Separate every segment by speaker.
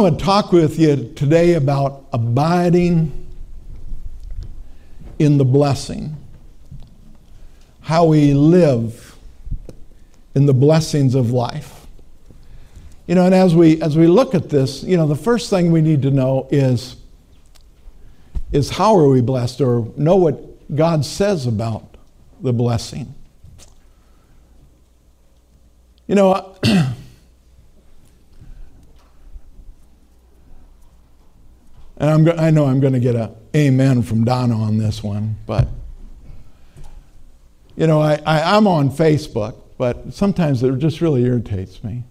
Speaker 1: I want to talk with you today about abiding in the blessing, how we live in the blessings of life. You know, and as we as we look at this, you know, the first thing we need to know is is how are we blessed or know what God says about the blessing. You know, And I'm, I know I'm going to get a amen from Donna on this one, but you know, I, I, am on Facebook, but sometimes it just really irritates me.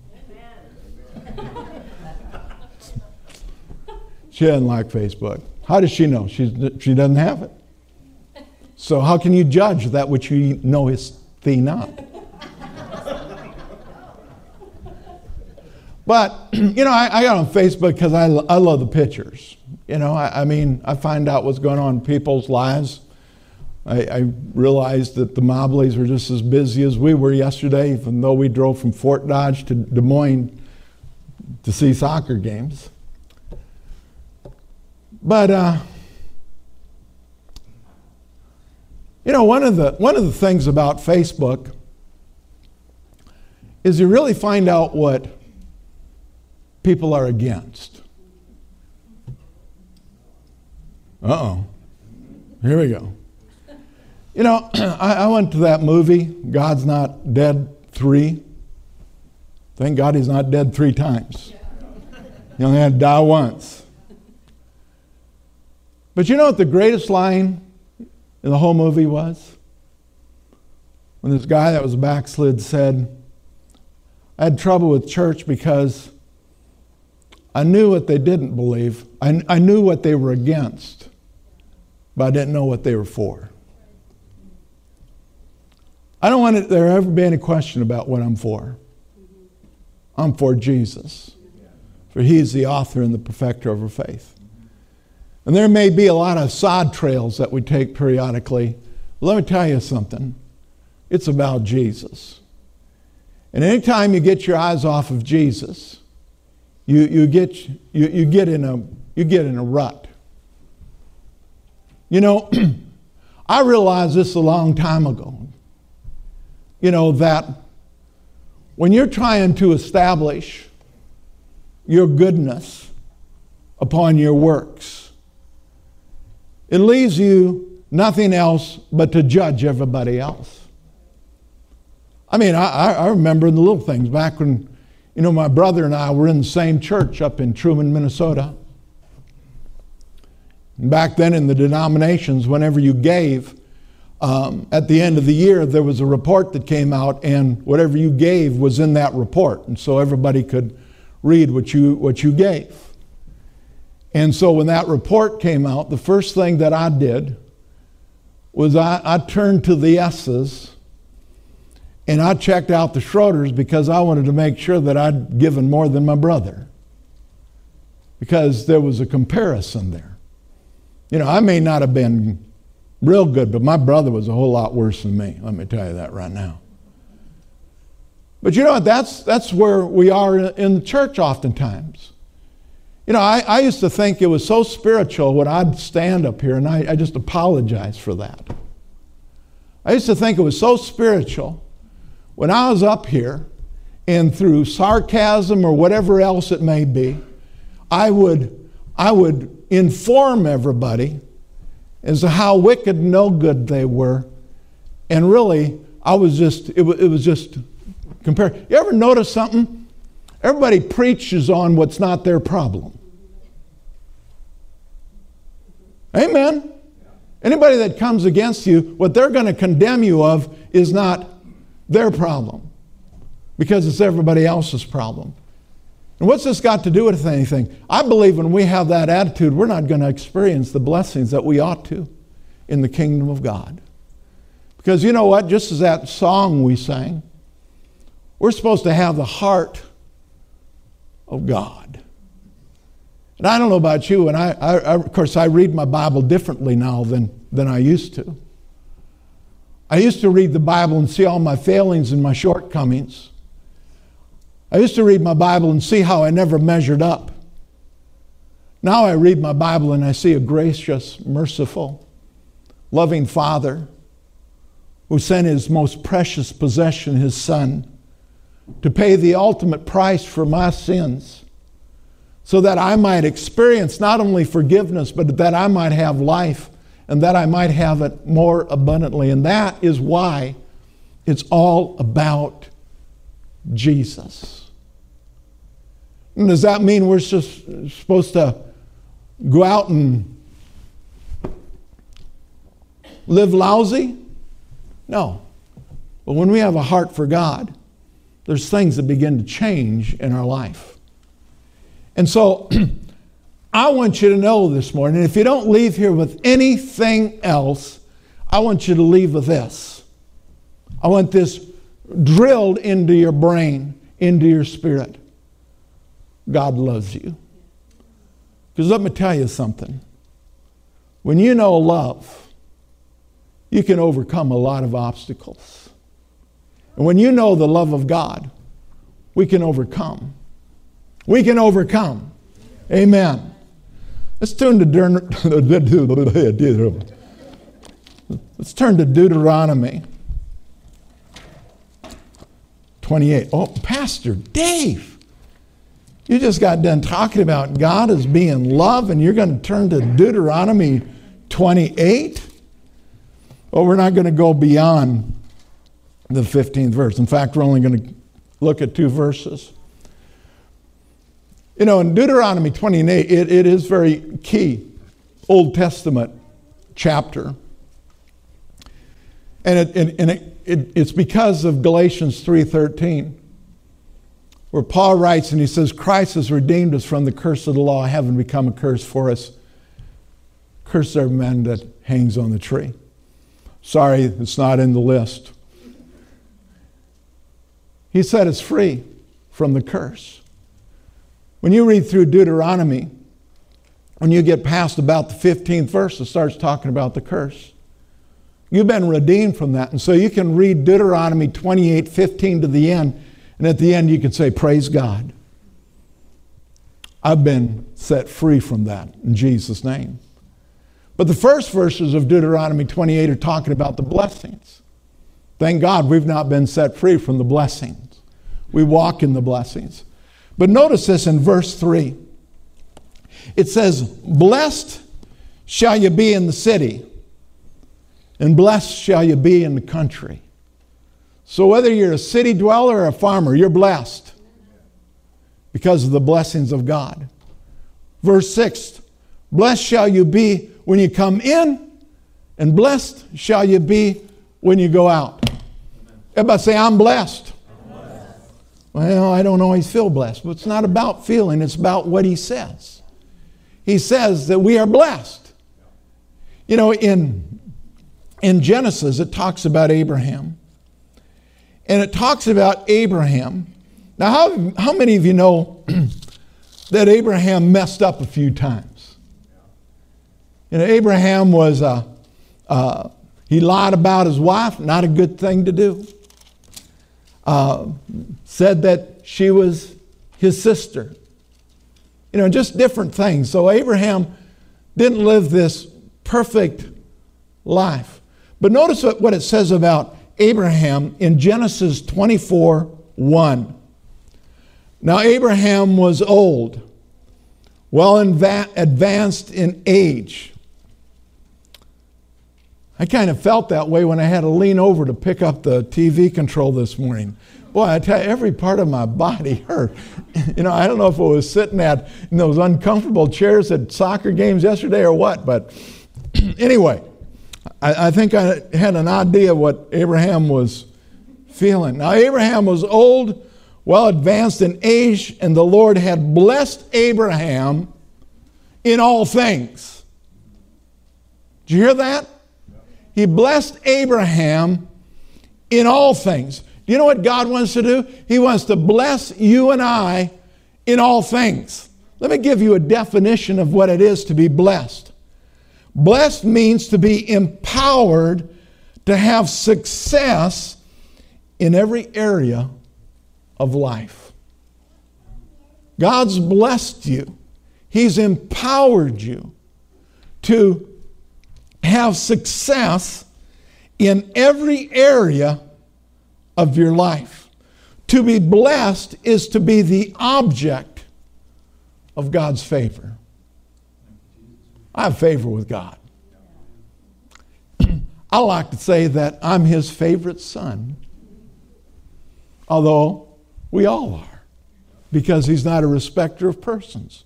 Speaker 1: she doesn't like Facebook. How does she know? She's, she doesn't have it. So how can you judge that which you know is thee not? But, you know, I, I got on Facebook because I, I love the pictures. You know, I, I, mean, I find out what's going on in people's lives. I, I realized that the Mobleys were just as busy as we were yesterday, even though we drove from Fort Dodge to Des Moines to see soccer games. But, uh, you know, one of, the, one of the things about Facebook is you really find out what people are against. Uh oh. Here we go. You know, I, I, went to that movie, God's Not Dead 3. Thank God he's not dead three times. He only had to die once. But you know what the greatest line in the whole movie was? When this guy that was backslid said, I had trouble with church because I knew what they didn't believe. I, I knew what they were against, but I didn't know what they were for. I don't want there ever be any question about what I'm for. I'm for Jesus, for He is the author and the perfecter of our faith. And there may be a lot of sod trails that we take periodically. Let me tell you something it's about Jesus. And anytime you get your eyes off of Jesus, you, you, get, you, you, get in a, you get in a rut. You know, I realized this a long time ago. You know, that when you're trying to establish your goodness upon your works, it leaves you nothing else but to judge everybody else. I mean, I, I remember the little things back when you know, my brother and I were in the same church up in Truman, Minnesota. Back then in the denominations, whenever you gave, um, at the end of the year, there was a report that came out, and whatever you gave was in that report. And so everybody could read what you, what you gave. And so when that report came out, the first thing that I did was I, I turned to the S's and I checked out the Schroeders because I wanted to make sure that I'd given more than my brother. Because there was a comparison there. You know, I may not have been real good, but my brother was a whole lot worse than me. Let me tell you that right now. But you know what? That's, that's where we are in the church oftentimes. You know, I, I used to think it was so spiritual when I'd stand up here, and I, I just apologize for that. I used to think it was so spiritual when I was up here, and through sarcasm or whatever else it may be, I would, I would inform everybody as to how wicked no good they were. And really, I was just, it was, it was just compared. You ever notice something? Everybody preaches on what's not their problem. Amen. Anybody that comes against you, what they're going to condemn you of is not their problem because it's everybody else's problem. And what's this got to do with anything? I believe when we have that attitude, we're not going to experience the blessings that we ought to in the kingdom of God. Because you know what? Just as that song we sang, we're supposed to have the heart of God. And I don't know about you, and I, I, of course, I read my Bible differently now than, than I used to. I used to read the Bible and see all my failings and my shortcomings. I used to read my Bible and see how I never measured up. Now I read my Bible and I see a gracious, merciful, loving Father who sent his most precious possession, his Son, to pay the ultimate price for my sins so that I might experience not only forgiveness, but that I might have life and that I might have it more abundantly. And that is why it's all about Jesus. And does that mean we're just supposed to go out and live lousy? No. But when we have a heart for God, there's things that begin to change in our life. And so I want you to know this morning if you don't leave here with anything else, I want you to leave with this. I want this drilled into your brain, into your spirit. God loves you. Because let me tell you something. When you know love, you can overcome a lot of obstacles. And when you know the love of God, we can overcome. We can overcome. Amen. Let's turn to Let's turn to Deuteronomy 28. Oh, Pastor Dave, you just got done talking about God as being love, and you're going to turn to Deuteronomy 28? Well, we're not going to go beyond the 15th verse. In fact, we're only going to look at two verses. You know, in Deuteronomy 28, it, it is very key Old Testament chapter. And, it, and, and it, it, it's because of Galatians 3.13, where Paul writes and he says, Christ has redeemed us from the curse of the law, having become a curse for us. Cursed every man that hangs on the tree. Sorry, it's not in the list. He set us free from the curse. When you read through Deuteronomy, when you get past about the 15th verse, it starts talking about the curse. You've been redeemed from that. And so you can read Deuteronomy 28 15 to the end, and at the end you can say, Praise God. I've been set free from that in Jesus' name. But the first verses of Deuteronomy 28 are talking about the blessings. Thank God we've not been set free from the blessings. We walk in the blessings. But notice this in verse 3. It says, Blessed shall you be in the city, and blessed shall you be in the country. So whether you're a city dweller or a farmer, you're blessed because of the blessings of God. Verse 6 Blessed shall you be when you come in, and blessed shall you be when you go out. Everybody say, I'm blessed. Well, I don't always feel blessed, but it's not about feeling, it's about what he says. He says that we are blessed. You know, in, in Genesis, it talks about Abraham. And it talks about Abraham. Now, how, how many of you know that Abraham messed up a few times? You know, Abraham was, uh, uh, he lied about his wife, not a good thing to do uh, said that she was his sister. You know, just different things. So Abraham didn't live this perfect life. But notice what it says about Abraham in Genesis 24 1. Now, Abraham was old, well advanced in age. I kind of felt that way when I had to lean over to pick up the TV control this morning. Boy, I tell you, every part of my body hurt. You know, I don't know if it was sitting at in those uncomfortable chairs at soccer games yesterday or what, but anyway, I, I think I had an idea what Abraham was feeling. Now, Abraham was old, well advanced in age, and the Lord had blessed Abraham in all things. Did you hear that? He blessed Abraham in all things. Do you know what God wants to do? He wants to bless you and I in all things. Let me give you a definition of what it is to be blessed. Blessed means to be empowered to have success in every area of life. God's blessed you. He's empowered you to have success in every area of your life. To be blessed is to be the object of God's favor. I have favor with God. I like to say that I'm his favorite son, although we all are, because he's not a respecter of persons.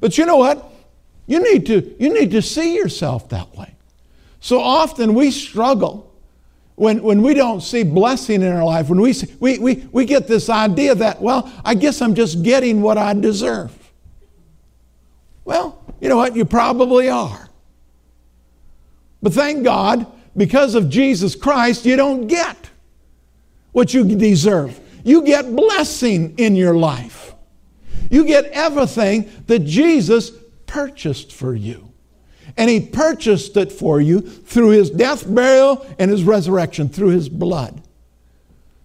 Speaker 1: But you know what? You need to, you need to see yourself that way. So often we struggle when, when we don't see blessing in our life, when we, see, we, we, we get this idea that, well, I guess I'm just getting what I deserve. Well, you know what? You probably are. But thank God, because of Jesus Christ, you don't get what you deserve. You get blessing in your life. You get everything that Jesus purchased for you. And he purchased it for you through his death, burial, and his resurrection, through his blood.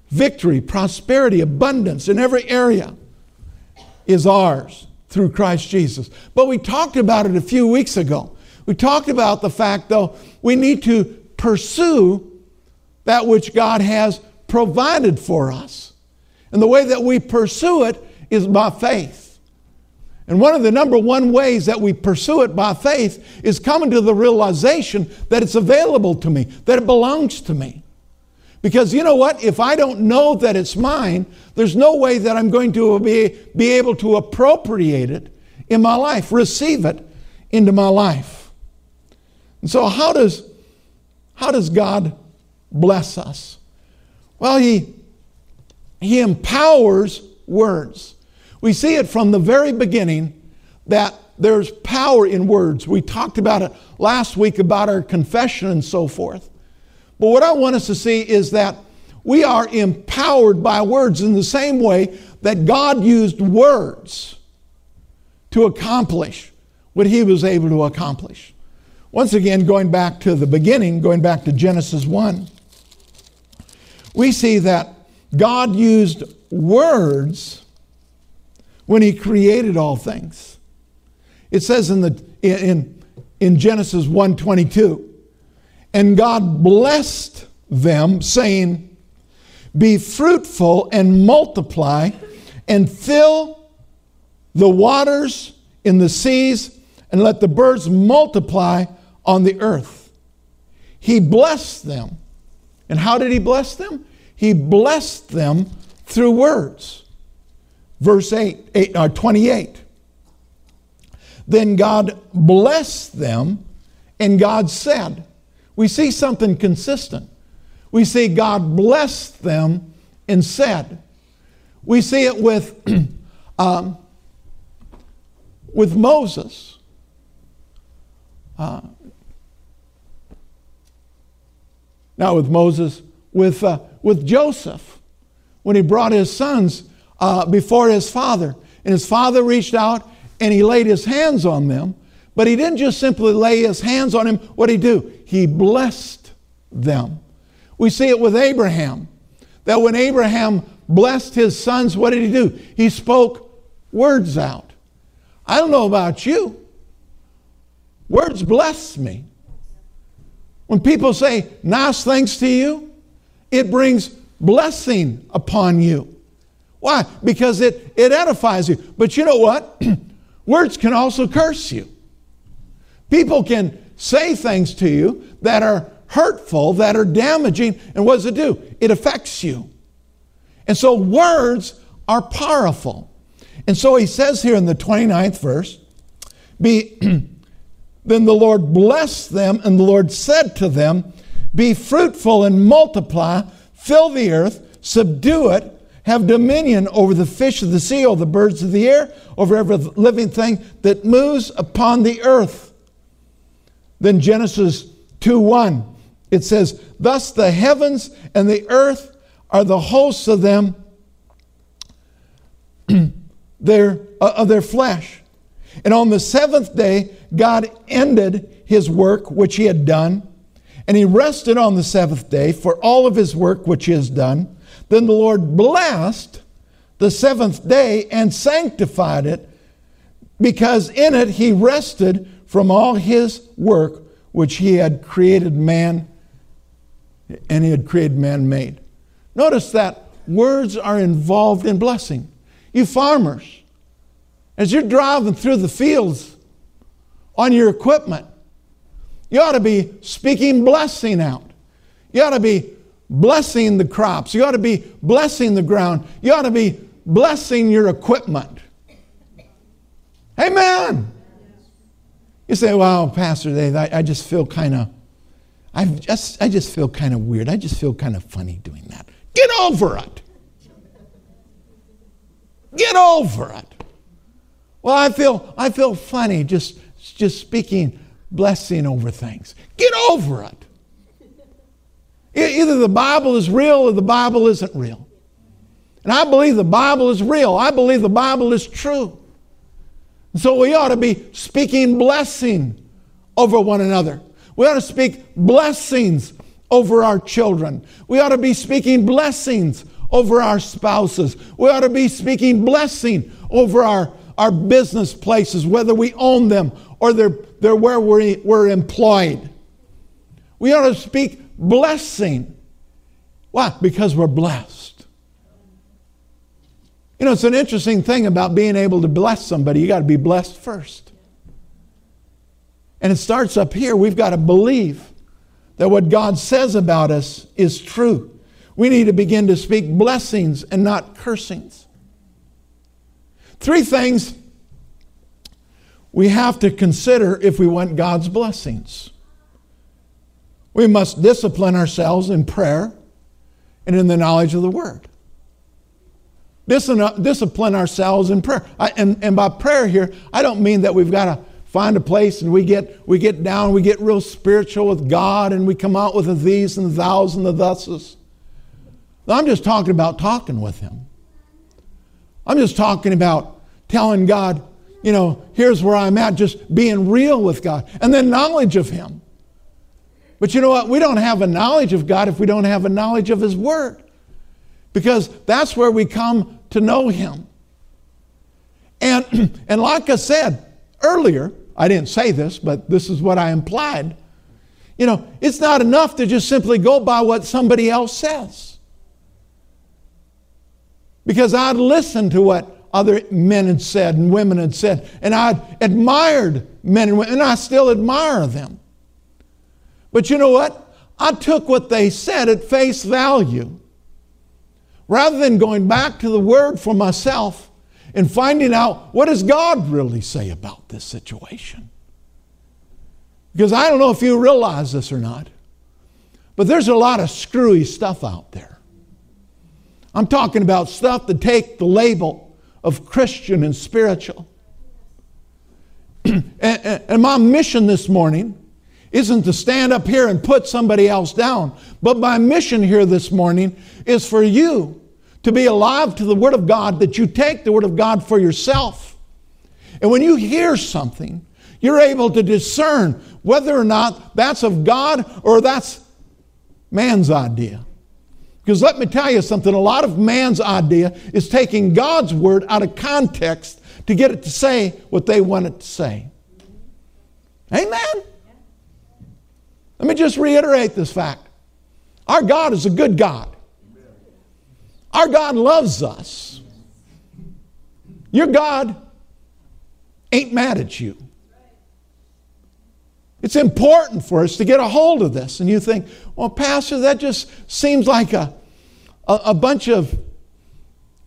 Speaker 1: Victory, prosperity, abundance in every area is ours through Christ Jesus. But we talked about it a few weeks ago. We talked about the fact, though, we need to pursue that which God has provided for us. And the way that we pursue it is by faith. And one of the number one ways that we pursue it by faith is coming to the realization that it's available to me, that it belongs to me. Because you know what? If I don't know that it's mine, there's no way that I'm going to be, be able to appropriate it in my life, receive it into my life. And so, how does, how does God bless us? Well, He, he empowers words. We see it from the very beginning that there's power in words. We talked about it last week about our confession and so forth. But what I want us to see is that we are empowered by words in the same way that God used words to accomplish what he was able to accomplish. Once again, going back to the beginning, going back to Genesis 1, we see that God used words when he created all things. It says in, the, in, in Genesis 1:22, and God blessed them, saying, Be fruitful and multiply, and fill the waters in the seas, and let the birds multiply on the earth. He blessed them. And how did he bless them? He blessed them through words verse 8, 8 uh, 28. Then God blessed them, and God said, We see something consistent. We see God blessed them and said. We see it with, um, with Moses. Uh, not with Moses, with, uh, with Joseph. When he brought his sons uh, before his father. And his father reached out and he laid his hands on them. But he didn't just simply lay his hands on him. What did he do? He blessed them. We see it with Abraham. That when Abraham blessed his sons, what did he do? He spoke words out. I don't know about you. Words bless me. When people say nice things to you, it brings blessing upon you. Why? Because it, it edifies you. But you know what? Words can also curse you. People can say things to you that are hurtful, that are damaging, and what does it do? It affects you. And so words are powerful. And so he says here in the 29th verse, be then the Lord blessed them, and the Lord said to them, Be fruitful and multiply, fill the earth, subdue it, have dominion over the fish of the sea, over the birds of the air, over every living thing that moves upon the earth. Then Genesis 2 1, it says, Thus the heavens and the earth are the hosts of them, their, uh, of their flesh. And on the seventh day, God ended his work which he had done, and he rested on the seventh day for all of his work which he has done. Then the Lord blessed the seventh day and sanctified it, because in it he rested from all his work which he had created man and he had created man made. Notice that words are involved in blessing. You farmers, as you're driving through the fields on your equipment, you ought to be speaking blessing out. You ought to be blessing the crops. You ought to be blessing the ground. You ought to be blessing your equipment. Amen. You say, well, Pastor Dave, I, I just feel kind of, I just, I just feel kind of weird. I just feel kind of funny doing that. Get over it. Get over it. Well, I feel, I feel funny just, just speaking blessing over things. Get over it. Either the Bible is real or the Bible isn't real. And I believe the Bible is real. I believe the Bible is true. So we ought to be speaking blessing over one another. We ought to speak blessings over our children. We ought to be speaking blessings over our spouses. We ought to be speaking blessing over our, our business places, whether we own them or they're, they're where we, we're employed. We ought to speak blessing. Why? Because we're blessed. You know, it's an interesting thing about being able to bless somebody. You got to be blessed first. And it starts up here. We've got to believe that what God says about us is true. We need to begin to speak blessings and not cursings. Three things we have to consider if we want God's blessings. We must discipline ourselves in prayer and in the knowledge of the Word. Discipline ourselves in prayer. I, and, and by prayer here, I don't mean that we've got to find a place and we get, we get down, we get real spiritual with God and we come out with the these and the thous and the thuses. I'm just talking about talking with Him. I'm just talking about telling God, you know, here's where I'm at, just being real with God. And then knowledge of Him. But you know what? We don't have a knowledge of God if we don't have a knowledge of His Word. Because that's where we come to know Him. And, and like I said earlier, I didn't say this, but this is what I implied. You know, it's not enough to just simply go by what somebody else says. Because I'd listened to what other men had said and women had said, and I'd admired men and women, and I still admire them. But you know what? I took what they said at face value. Rather than going back to the Word for myself and finding out what does God really say about this situation. Because I don't know if you realize this or not, but there's a lot of screwy stuff out there. I'm talking about stuff that take the label of Christian and spiritual. and, and, my mission this morning isn't to stand up here and put somebody else down. But my mission here this morning is for you to be alive to the Word of God, that you take the Word of God for yourself. And when you hear something, you're able to discern whether or not that's of God or that's man's idea. Because let me tell you something a lot of man's idea is taking God's Word out of context to get it to say what they want it to say. Amen? Let me just reiterate this fact. Our God is a good God. Our God loves us. Your God ain't mad at you. It's important for us to get a hold of this. And you think, well, Pastor, that just seems like a, a, a bunch of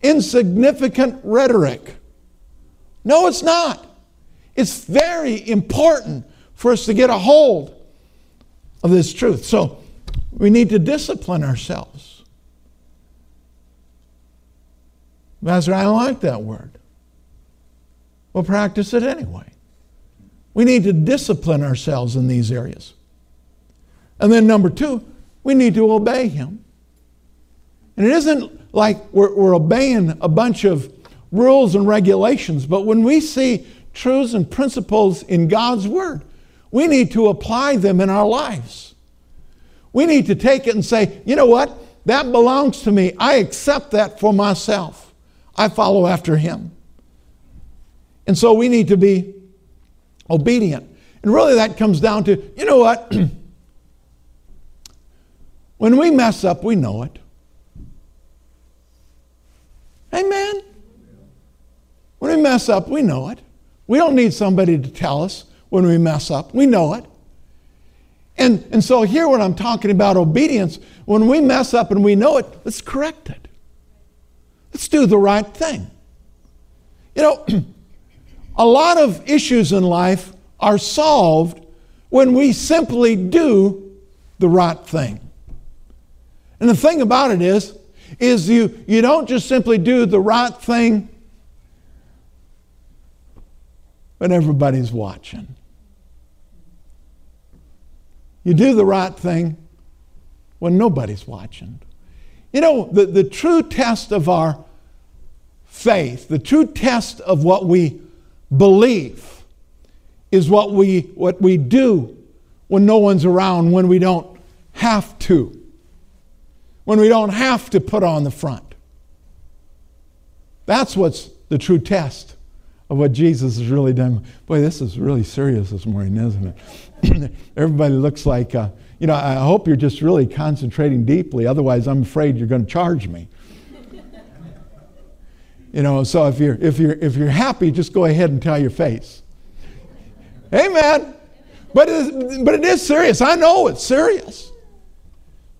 Speaker 1: insignificant rhetoric. No, it's not. It's very important for us to get a hold of this truth. So we need to discipline ourselves. Pastor, I don't like that word. Well, practice it anyway. We need to discipline ourselves in these areas. And then, number two, we need to obey Him. And it isn't like we're, we're obeying a bunch of rules and regulations, but when we see truths and principles in God's Word, we need to apply them in our lives. We need to take it and say, you know what? That belongs to me. I accept that for myself. I follow after him. And so we need to be obedient. And really, that comes down to you know what? when we mess up, we know it. Amen. When we mess up, we know it. We don't need somebody to tell us when we mess up. We know it. And, and so, here, when I'm talking about obedience, when we mess up and we know it, let's correct it. Let's do the right thing. You know, a lot of issues in life are solved when we simply do the right thing. And the thing about it is, is you, you don't just simply do the right thing when everybody's watching. You do the right thing when nobody's watching. You know, the, the true test of our faith, the true test of what we believe, is what we, what we do when no one's around, when we don't have to, when we don't have to put on the front. That's what's the true test of what Jesus has really done. Boy, this is really serious this morning, isn't it? Everybody looks like, uh, you know, I hope you're just really concentrating deeply. Otherwise, I'm afraid you're going to charge me. you know, so if you're, if, you're, if you're happy, just go ahead and tell your face. Amen. But it, is, but it is serious. I know it's serious.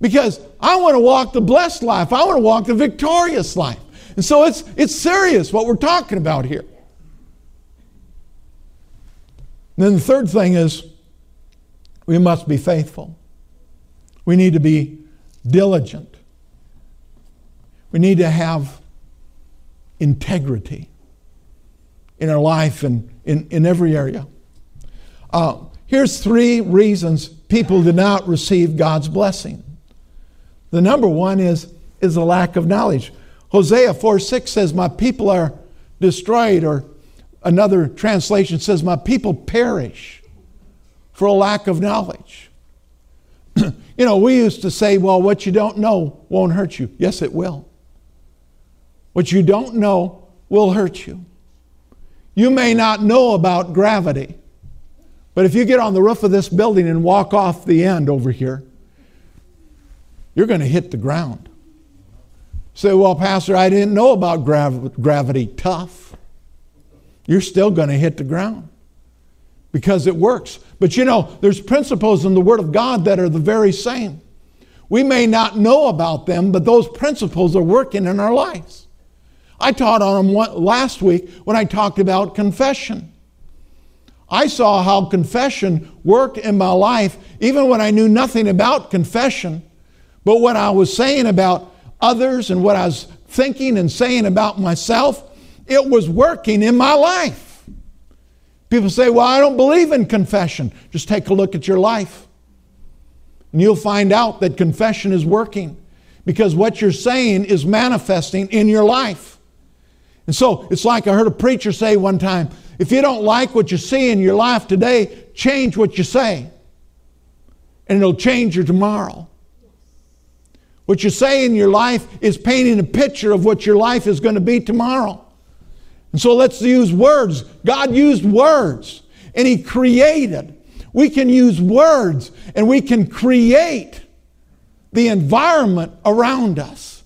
Speaker 1: Because I want to walk the blessed life. I want to walk the victorious life. And so it's, it's serious what we're talking about here. And then the third thing is we must be faithful. We need to be diligent. We need to have integrity in our life and in, in every area. Uh, here's three reasons people do not receive God's blessing. The number one is, is a lack of knowledge. Hosea 4 6 says, My people are destroyed, or Another translation says, My people perish for a lack of knowledge. you know, we used to say, Well, what you don't know won't hurt you. Yes, it will. What you don't know will hurt you. You may not know about gravity, but if you get on the roof of this building and walk off the end over here, you're going to hit the ground. Say, well, Pastor, I didn't know about grav- gravity. Tough you're still going to hit the ground because it works. But you know, there's principles in the Word of God that are the very same. We may not know about them, but those principles are working in our lives. I taught on them last week when I talked about confession. I saw how confession worked in my life, even when I knew nothing about confession. But what I was saying about others and what I was thinking and saying about myself, it was working in my life. People say, Well, I don't believe in confession. Just take a look at your life. And you'll find out that confession is working because what you're saying is manifesting in your life. And so it's like I heard a preacher say one time if you don't like what you see in your life today, change what you say, and it'll change your tomorrow. What you say in your life is painting a picture of what your life is going to be tomorrow. And so let's use words. God used words and He created. We can use words and we can create the environment around us.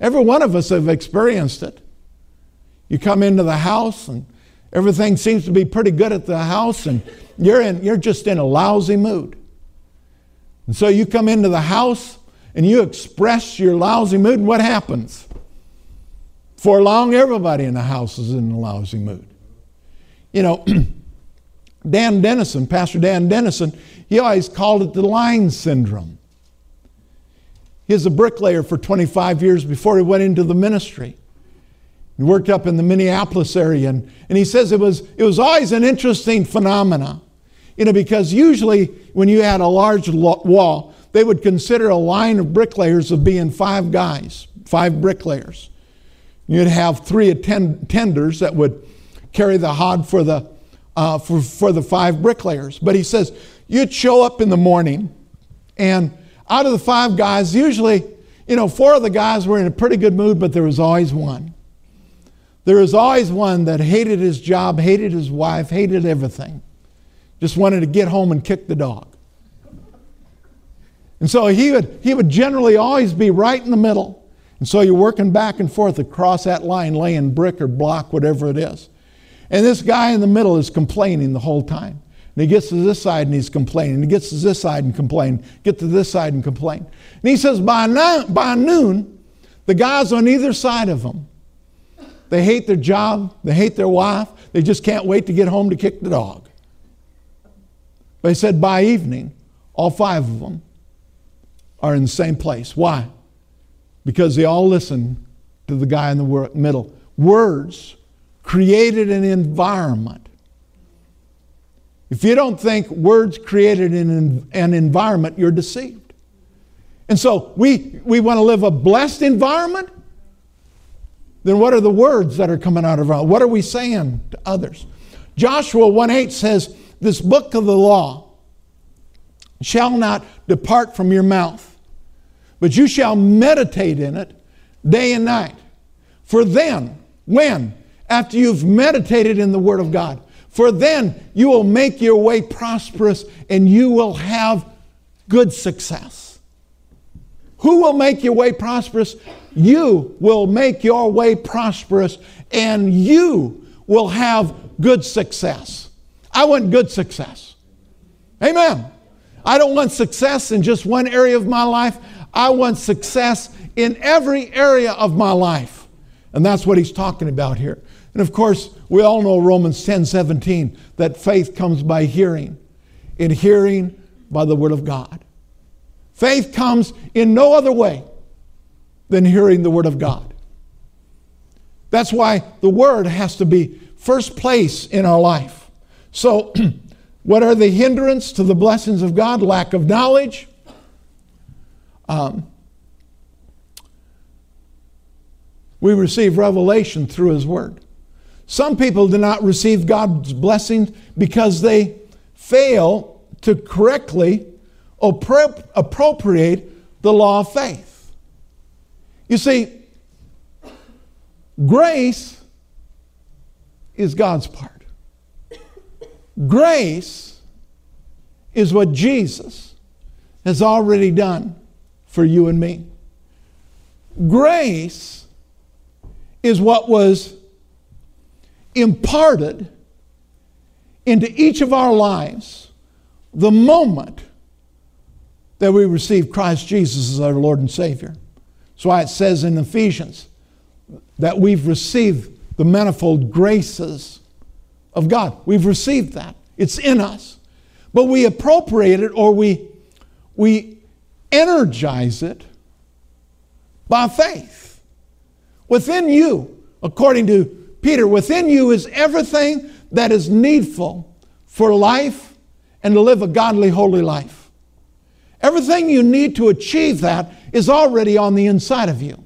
Speaker 1: Every one of us have experienced it. You come into the house and everything seems to be pretty good at the house and you're, in, you're just in a lousy mood. And so you come into the house and you express your lousy mood, and what happens? For long, everybody in the house is in a lousy mood. You know, Dan Dennison, Pastor Dan Dennison, he always called it the line syndrome. He was a bricklayer for 25 years before he went into the ministry. He worked up in the Minneapolis area, and, and he says it was, it was always an interesting phenomena. You know, because usually when you had a large wall, they would consider a line of bricklayers of being five guys, five bricklayers. You'd have three attenders that would carry the hod for the, uh, for, for the five bricklayers. But he says, you'd show up in the morning, and out of the five guys, usually, you know, four of the guys were in a pretty good mood, but there was always one. there is always one that hated his job, hated his wife, hated everything. Just wanted to get home and kick the dog. And so he would, he would generally always be right in the middle. And so you're working back and forth across that line, laying brick or block, whatever it is. And this guy in the middle is complaining the whole time. And he gets to this side and he's complaining. He gets to this side and complain. Get to this side and complain. And he says, by, no, by noon, the guys on either side of him, they hate their job, they hate their wife, they just can't wait to get home to kick the dog. But he said, by evening, all five of them are in the same place. Why? Because they all listen to the guy in the middle. Words created an environment. If you don't think words created an, an environment, you're deceived. And so we, we want to live a blessed environment. Then what are the words that are coming out of our mouth? What are we saying to others? Joshua 1 8 says, This book of the law shall not depart from your mouth, but you shall meditate in it day and night. For then, when? After you've meditated in the Word of God, for then you will make your way prosperous and you will have good success. Who will make your way prosperous? You will make your way prosperous and you will have good success. I want good success. Amen. I don't want success in just one area of my life. I want success in every area of my life. And that's what he's talking about here. And of course, we all know Romans 10 17, that faith comes by hearing, in hearing by the Word of God. Faith comes in no other way than hearing the Word of God. That's why the Word has to be first place in our life. So, what are the hindrance to the blessings of God? Lack of knowledge. Um, we receive revelation through His Word. Some people do not receive God's blessings because they fail to correctly appropriate the law of faith. You see, grace is God's part. Grace is what Jesus has already done for you and me. Grace is what was imparted into each of our lives the moment that we received Christ Jesus as our Lord and Savior. That's why it says in Ephesians that we've received the manifold graces of God. We've received that. It's in us. But we appropriate it or we, we energize it by faith. Within you, according to Peter, within you is everything that is needful for life and to live a godly, holy life. Everything you need to achieve that is already on the inside of you.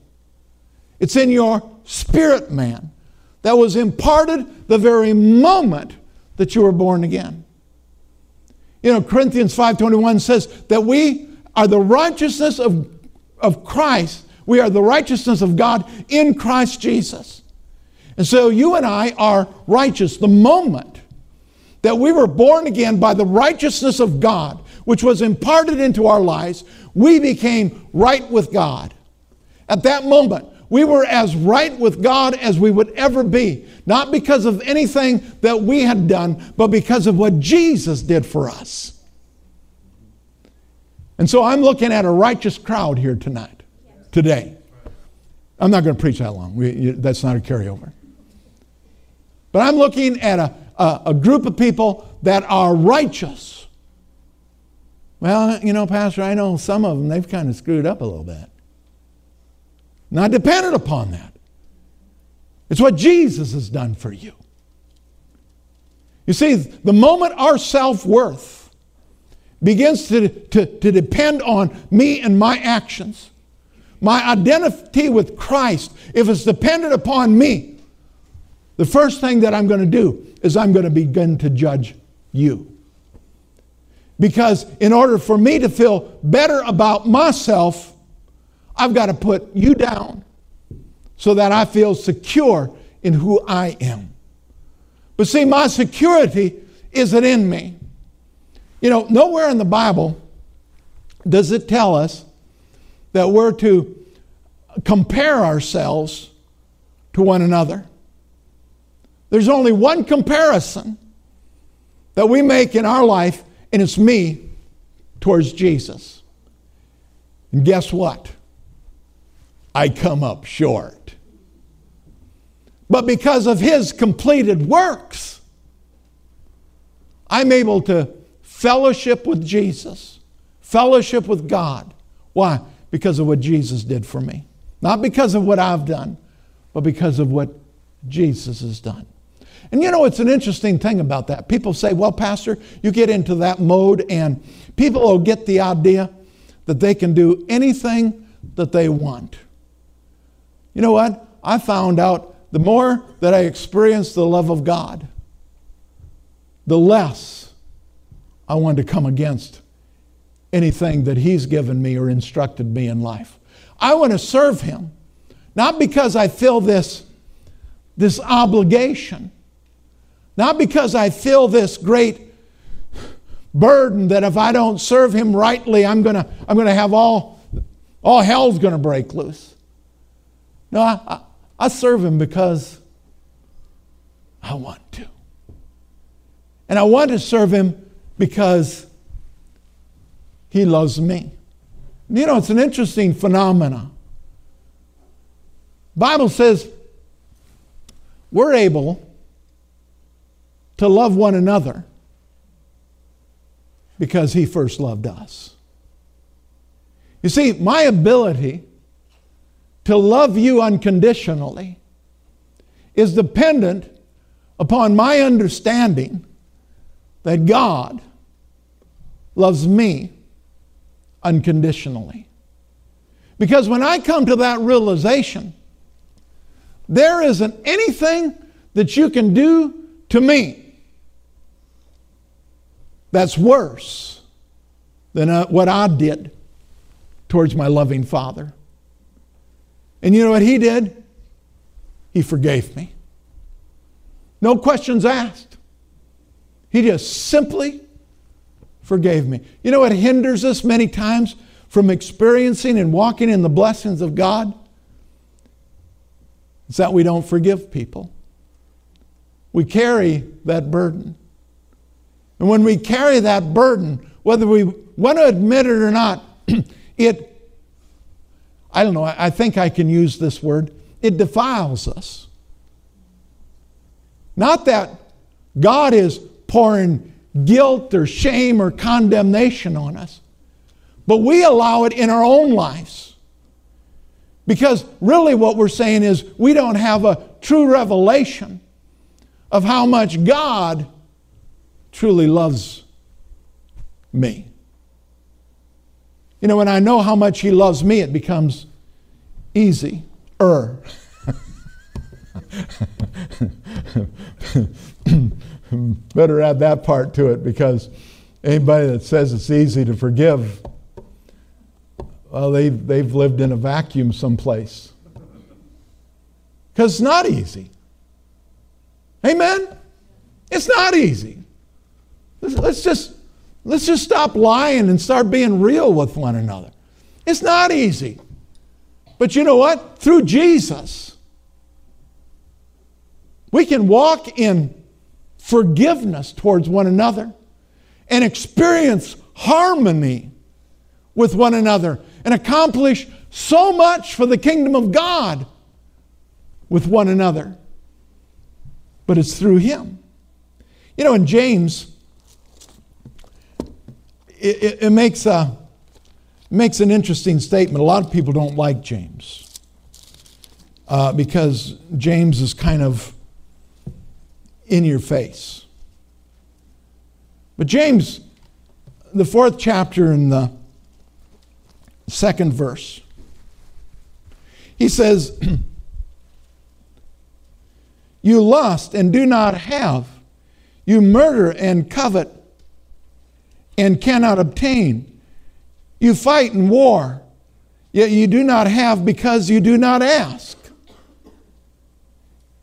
Speaker 1: It's in your spirit man that was imparted the very moment that you were born again. You know, Corinthians 5:21 says that we are the righteousness of, of Christ. We are the righteousness of God in Christ Jesus. And so you and I are righteous the moment that we were born again by the righteousness of God, which was imparted into our lives, we became right with God. At that moment, we were as right with God as we would ever be, not because of anything that we had done, but because of what Jesus did for us. And so I'm looking at a righteous crowd here tonight, today. I'm not going to preach that long. We, that's not a carryover. But I'm looking at a, a, a group of people that are righteous. Well, you know, Pastor, I know some of them, they've kind of screwed up a little bit. Not dependent upon that. It's what Jesus has done for you. You see, the moment our self worth begins to, to, to depend on me and my actions, my identity with Christ, if it's dependent upon me, the first thing that I'm going to do is I'm going to begin to judge you. Because in order for me to feel better about myself, I've got to put you down so that I feel secure in who I am. But see, my security isn't in me. You know, nowhere in the Bible does it tell us that we're to compare ourselves to one another. There's only one comparison that we make in our life, and it's me towards Jesus. And guess what? I come up short. But because of his completed works, I'm able to fellowship with Jesus, fellowship with God. Why? Because of what Jesus did for me. Not because of what I've done, but because of what Jesus has done. And you know, it's an interesting thing about that. People say, well, Pastor, you get into that mode, and people will get the idea that they can do anything that they want. You know what? I found out the more that I experienced the love of God, the less I wanted to come against anything that He's given me or instructed me in life. I want to serve Him, not because I feel this, this obligation, not because I feel this great burden that if I don't serve Him rightly, I'm going to I'm going to have all, all hell's going to break loose. No, I, I, I serve Him because I want to. And I want to serve Him because He loves me. You know, it's an interesting phenomenon. Bible says we're able to love one another because he first loved us. You see, my ability to love you unconditionally is dependent upon my understanding that God loves me unconditionally. Because when I come to that realization, there isn't anything that you can do to me that's worse than uh, what I did towards my loving Father. And you know what He did? He forgave me. No questions asked. He just simply forgave me. You know what hinders us many times from experiencing and walking in the blessings of God? It's that we don't forgive people. We carry that burden. And when we carry that burden, whether we want to admit it or not, it, I don't know, I think I can use this word, it defiles us. Not that God is pouring guilt or shame or condemnation on us, but we allow it in our own lives. Because really, what we're saying is we don't have a true revelation of how much God truly loves me. You know, when I know how much He loves me, it becomes easy. Er. Better add that part to it because anybody that says it's easy to forgive, well, they've, they've lived in a vacuum someplace. Because it's not easy. Amen? It's not easy. Let's just, let's just stop lying and start being real with one another. It's not easy. But you know what? Through Jesus, we can walk in forgiveness towards one another and experience harmony with one another and accomplish so much for the kingdom of God with one another. But it's through Him. You know, in James, it, it, it makes, a, makes an interesting statement. A lot of people don't like James uh, because James is kind of in your face. But James, the fourth chapter in the second verse, he says, You lust and do not have, you murder and covet and cannot obtain. You fight in war, yet you do not have because you do not ask.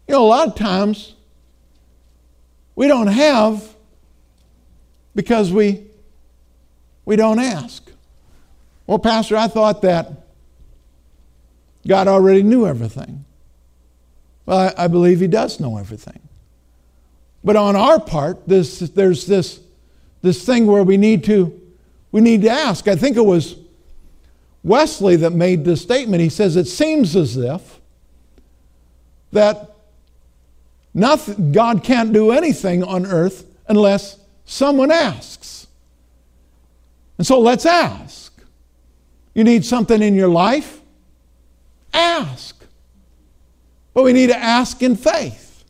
Speaker 1: You know, a lot of times we don't have because we, we don't ask. Well, Pastor, I thought that God already knew everything. Well, I, I believe He does know everything. But on our part, this, there's this, this thing where we need to we need to ask. I think it was Wesley that made this statement. He says, It seems as if that God can't do anything on earth unless someone asks. And so let's ask. You need something in your life? Ask. But we need to ask in faith.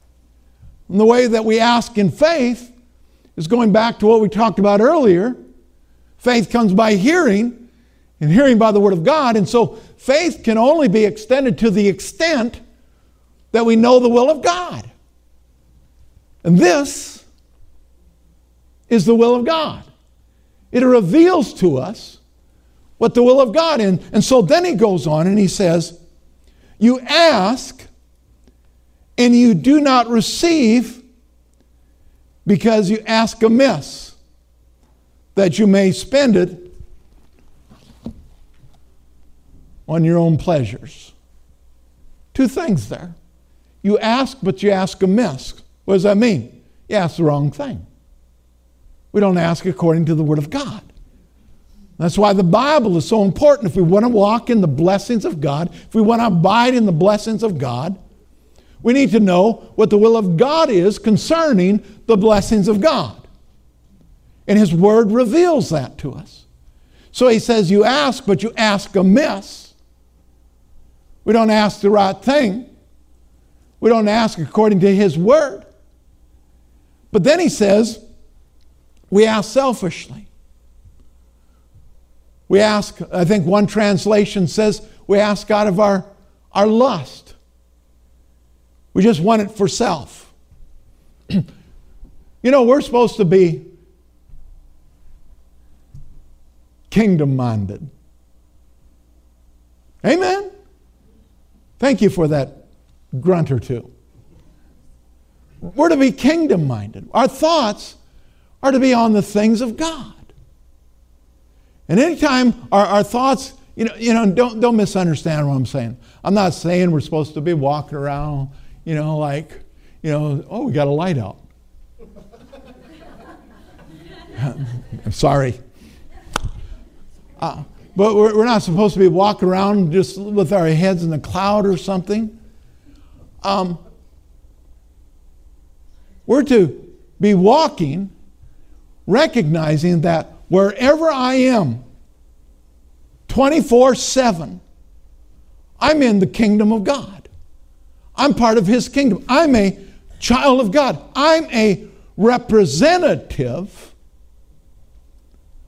Speaker 1: And the way that we ask in faith is going back to what we talked about earlier Faith comes by hearing, and hearing by the Word of God. And so faith can only be extended to the extent that we know the will of God. And this is the will of God. It reveals to us what the will of God is. And so then he goes on and he says, You ask and you do not receive because you ask amiss that you may spend it on your own pleasures. Two things there. You ask, but you ask amiss. What does that mean? You ask the wrong thing. We don't ask according to the Word of God. That's why the Bible is so important. If we want to walk in the blessings of God, if we want to abide in the blessings of God, we need to know what the will of God is concerning the blessings of God. And His Word reveals that to us. So He says, You ask, but you ask amiss. We don't ask the right thing, we don't ask according to His Word. But then He says, We ask selfishly. We ask, I think one translation says, we ask out of our, our lust. We just want it for self. you know, we're supposed to be kingdom minded. Amen. Thank you for that grunt or two. We're to be kingdom minded. Our thoughts are to be on the things of God. And anytime our, our thoughts, you know, you know don't, don't misunderstand what I'm saying. I'm not saying we're supposed to be walking around, you know, like, you know, oh, we got a light out. I'm sorry. Uh, but we're, we're, not supposed to be walking around just with our heads in the cloud or something. Um, we're to be walking, recognizing that wherever I am, 24 7, I'm in the kingdom of God. I'm part of His kingdom. I'm a child of God. I'm a representative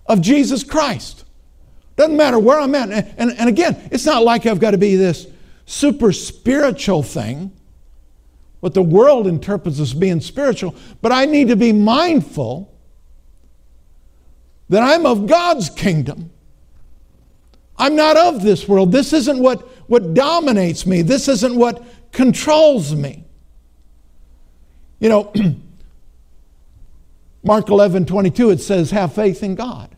Speaker 1: of Jesus Christ. Doesn't matter where I'm at. And, and, and again, it's not like I've got to be this super spiritual thing, what the world interprets as being spiritual, but I need to be mindful that I'm of God's kingdom. I'm not of this world. This isn't what, what dominates me. This isn't what controls me. You know, Mark 11, 22, it says, have faith in God.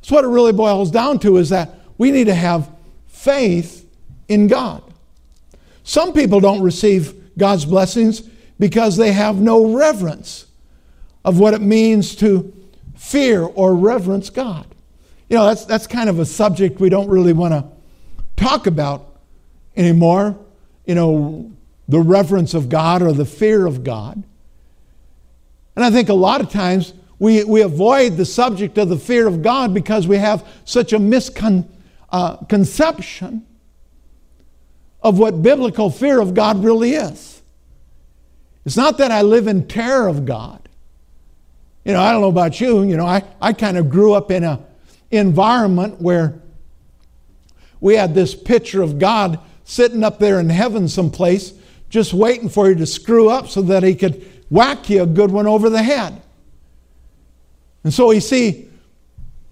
Speaker 1: So, what it really boils down to is that we need to have faith in God. Some people don't receive God's blessings because they have no reverence of what it means to fear or reverence God. You know, that's, that's kind of a subject we don't really want to talk about anymore. You know, the reverence of God or the fear of God. And I think a lot of times we, we avoid the subject of the fear of God because we have such a misconception uh, of what biblical fear of God really is. It's not that I live in terror of God. You know, I don't know about you, you know, I, I kind of grew up in an environment where we had this picture of God sitting up there in heaven someplace just waiting for you to screw up so that he could whack you a good one over the head. And so we see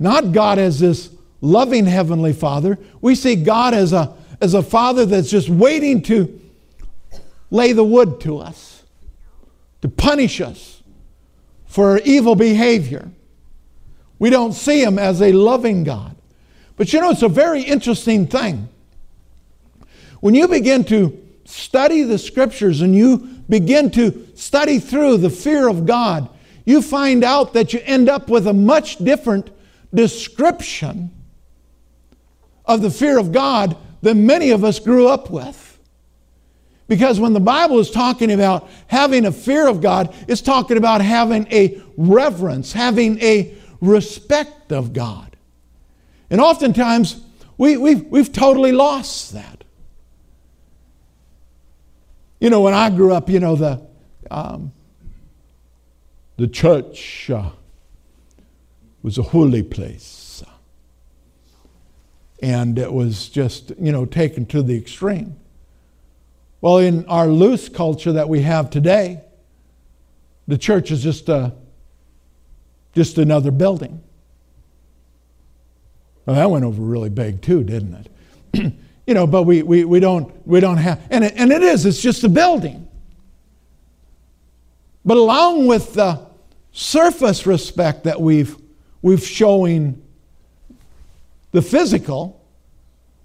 Speaker 1: not God as this loving Heavenly Father, we see God as a, as a Father that's just waiting to lay the wood to us, to punish us for our evil behavior. We don't see him as a loving God. But you know, it's a very interesting thing. When you begin to study the scriptures and you begin to study through the fear of God, you find out that you end up with a much different description of the fear of God than many of us grew up with. Because when the Bible is talking about having a fear of God, it's talking about having a reverence, having a respect of God. And oftentimes, we, we've, we've totally lost that. You know, when I grew up, you know, the, um, the church uh, was a holy place. And it was just, you know, taken to the extreme. Well, in our loose culture that we have today, the church is just a, just another building. Well, that went over really big too, didn't it? you know, but we, we, we, don't, we don't have, and it, and it is, it's just a building. But along with the surface respect that we've, we've showing the physical,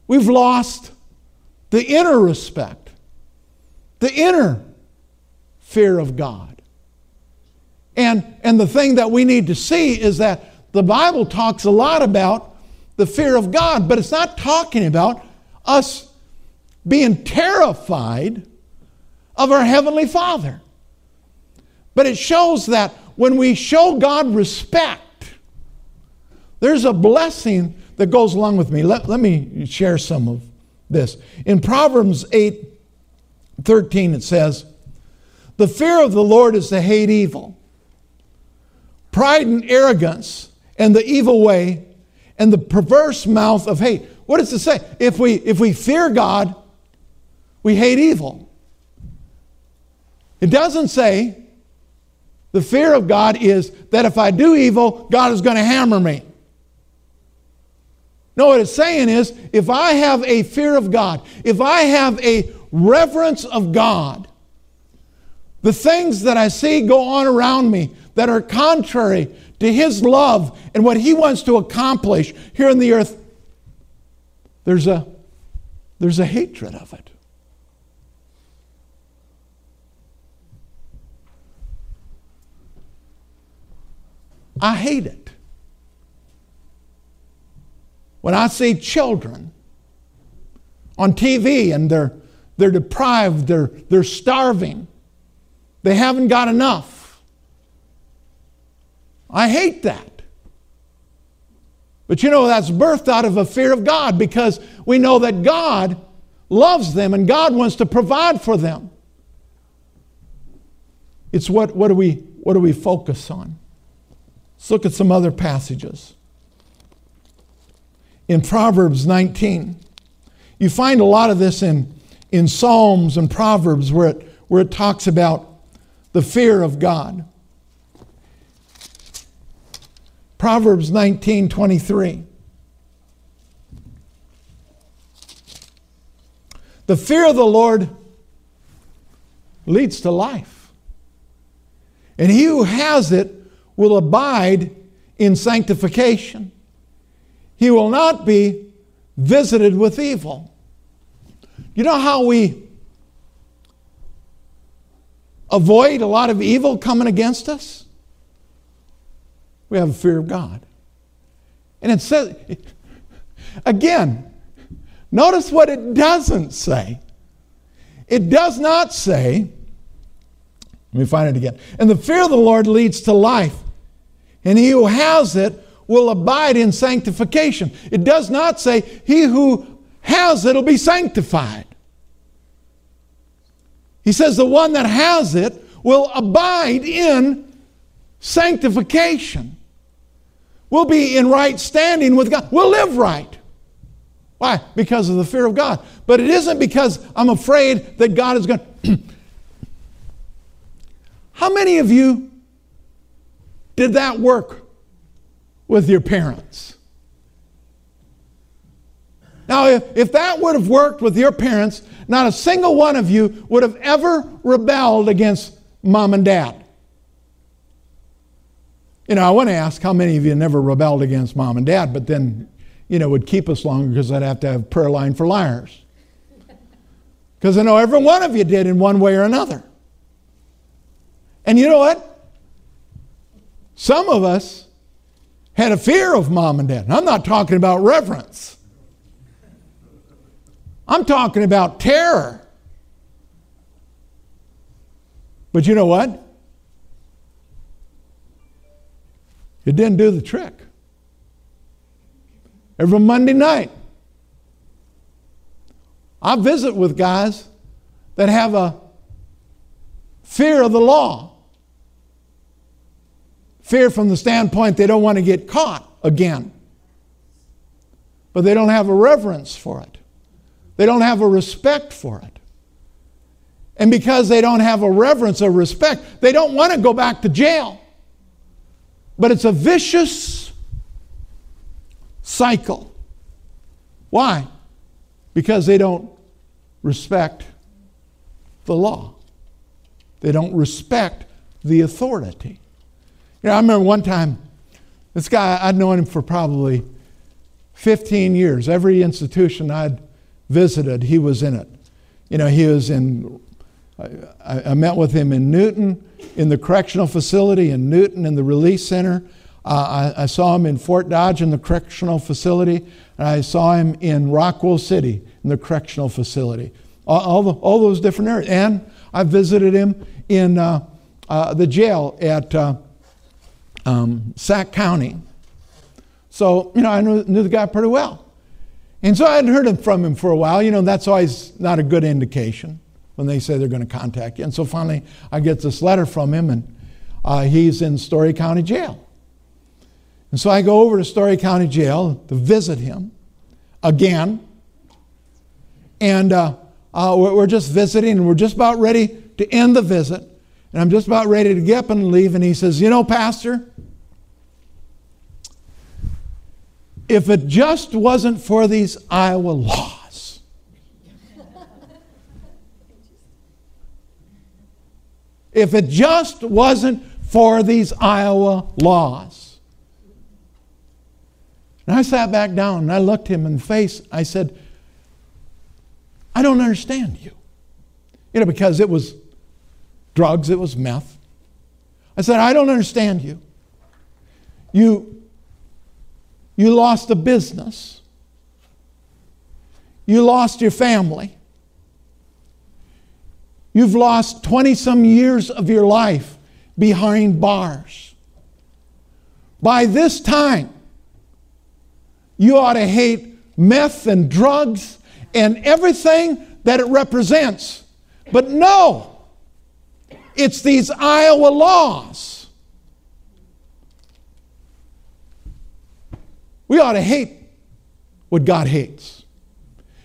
Speaker 1: we've lost the inner respect the inner fear of God. And, and the thing that we need to see is that the Bible talks a lot about the fear of God, but it's not talking about us being terrified of our Heavenly Father. But it shows that when we show God respect, there's a blessing that goes along with me. Let, let me share some of this. In Proverbs 8 13, it says, The fear of the Lord is to hate evil. Pride and arrogance and the evil way and the perverse mouth of hate. What does it say? If we, if we fear God, we hate evil. It doesn't say the fear of God is that if I do evil, God is going to hammer me. No, what it's saying is if I have a fear of God, if I have a reverence of God, the things that I see go on around me that are contrary to His love and what He wants to accomplish here in the earth, there's a, there's a hatred of it. I hate it. When I see children on TV and they're they're deprived. They're, they're starving. They haven't got enough. I hate that. But you know, that's birthed out of a fear of God because we know that God loves them and God wants to provide for them. It's what, what, do, we, what do we focus on? Let's look at some other passages. In Proverbs 19, you find a lot of this in in Psalms and Proverbs where it, where it talks about the fear of God. Proverbs 19 23. The fear of the Lord leads to life. And he who has it will abide in sanctification. He will not be visited with evil. You know how we avoid a lot of evil coming against us? We have a fear of God. And it says, again, notice what it doesn't say. It does not say, let me find it again. And the fear of the Lord leads to life, and he who has it will abide in sanctification. It does not say, he who has it will be sanctified. He says the one that has it will abide in sanctification. We'll be in right standing with God. We'll live right. Why? Because of the fear of God. But it isn't because I'm afraid that God is going to. How many of you did that work with your parents? Now, if, if that would have worked with your parents, not a single one of you would have ever rebelled against mom and dad. You know, I want to ask how many of you never rebelled against mom and dad, but then, you know, would keep us longer because I'd have to have prayer line for liars. Because I know every one of you did in one way or another. And you know what? Some of us had a fear of mom and dad. I'm not talking about reverence. I'm talking about terror. But you know what? It didn't do the trick. Every Monday night, I visit with guys that have a fear of the law. Fear from the standpoint they don't want to get caught again. But they don't have a reverence for it, they don't have a respect for it. And because they don't have a reverence or respect, they don't want to go back to jail. But it's a vicious cycle. Why? Because they don't respect the law. They don't respect the authority. You know, I remember one time, this guy, I'd known him for probably 15 years. Every institution I'd visited, he was in it. You know, he was in, I, I met with him in Newton, in the correctional facility in Newton, in the release center. Uh, I, I, saw him in Fort Dodge in the correctional facility, and I saw him in Rockwell City in the correctional facility. All, all, the, all those different areas. And I visited him in uh, uh, the jail at uh, um, Sac County. So, you know, I knew, knew the guy pretty well. And so I hadn't heard from him for a while. You know, that's always not a good indication when they say they're going to contact you. And so finally, I get this letter from him, and uh, he's in Story County Jail. And so I go over to Story County Jail to visit him again. And uh, uh, we're, we're just visiting, and we're just about ready to end the visit. And I'm just about ready to get up and leave. And he says, You know, Pastor, if it just wasn't for these Iowa laws, if it just wasn't for these Iowa laws. And I sat back down and I looked him in the face. I said, I don't understand you. You know, because it was drugs, it was meth. I said, I don't understand you. You, you lost a business. You lost your family. You've lost 20 some years of your life behind bars. By this time, you ought to hate meth and drugs and everything that it represents. But no, it's these Iowa laws. We ought to hate what God hates.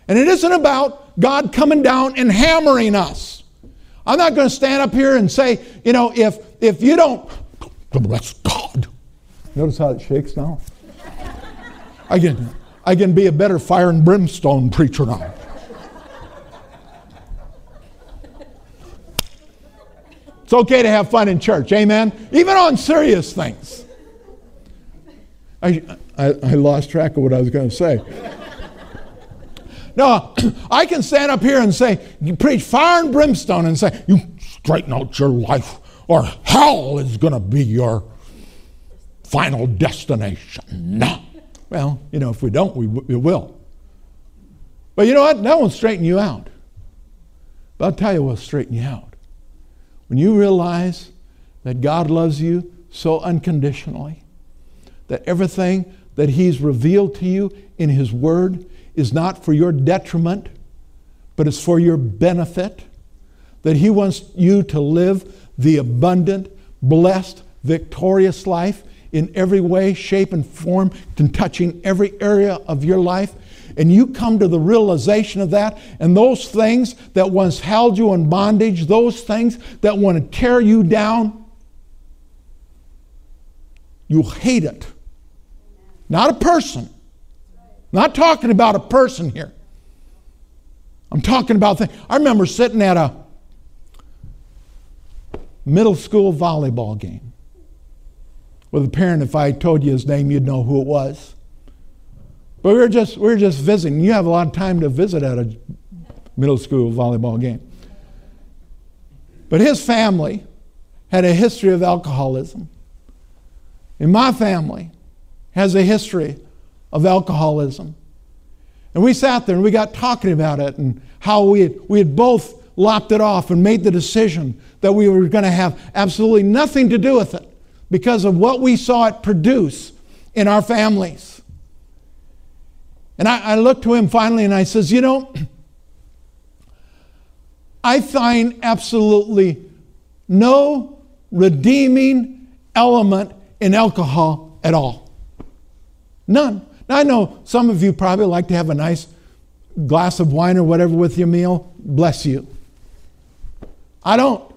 Speaker 1: And it isn't about God coming down and hammering us. I'm not going to stand up here and say, you know, if if you don't bless God. Notice how it shakes now? I can I can be a better fire and brimstone preacher now. It's okay to have fun in church, amen? Even on serious things. I, I, I lost track of what I was going to say. No, I can stand up here and say, you preach fire and brimstone and say, you straighten out your life or hell is going to be your final destination. Well, you know, if we don't, we, we will. But you know what? That won't straighten you out. But I'll tell you what'll straighten you out. When you realize that God loves you so unconditionally, that everything that He's revealed to you in His Word is not for your detriment, but it's for your benefit, that He wants you to live the abundant, blessed, victorious life in every way, shape, and form, and touching every area of your life, and you come to the realization of that, and those things that once held you in bondage, those things that want to tear you down, you hate it. Not a person, not talking about a person here. I'm talking about things. I remember sitting at a middle school volleyball game with a parent. If I told you his name, you'd know who it was. But we were just we were just visiting. You have a lot of time to visit at a middle school volleyball game. But his family had a history of alcoholism. And my family has a history of alcoholism. And we sat there and we got talking about it and how we had, we had both lopped it off and made the decision that we were going to have absolutely nothing to do with it because of what we saw it produce in our families. And I, I to him finally and I says, You know, I find absolutely no redeeming element in alcohol at all. None. Now, I know some of you probably like to have a nice glass of wine or whatever with your meal. Bless you. I don't.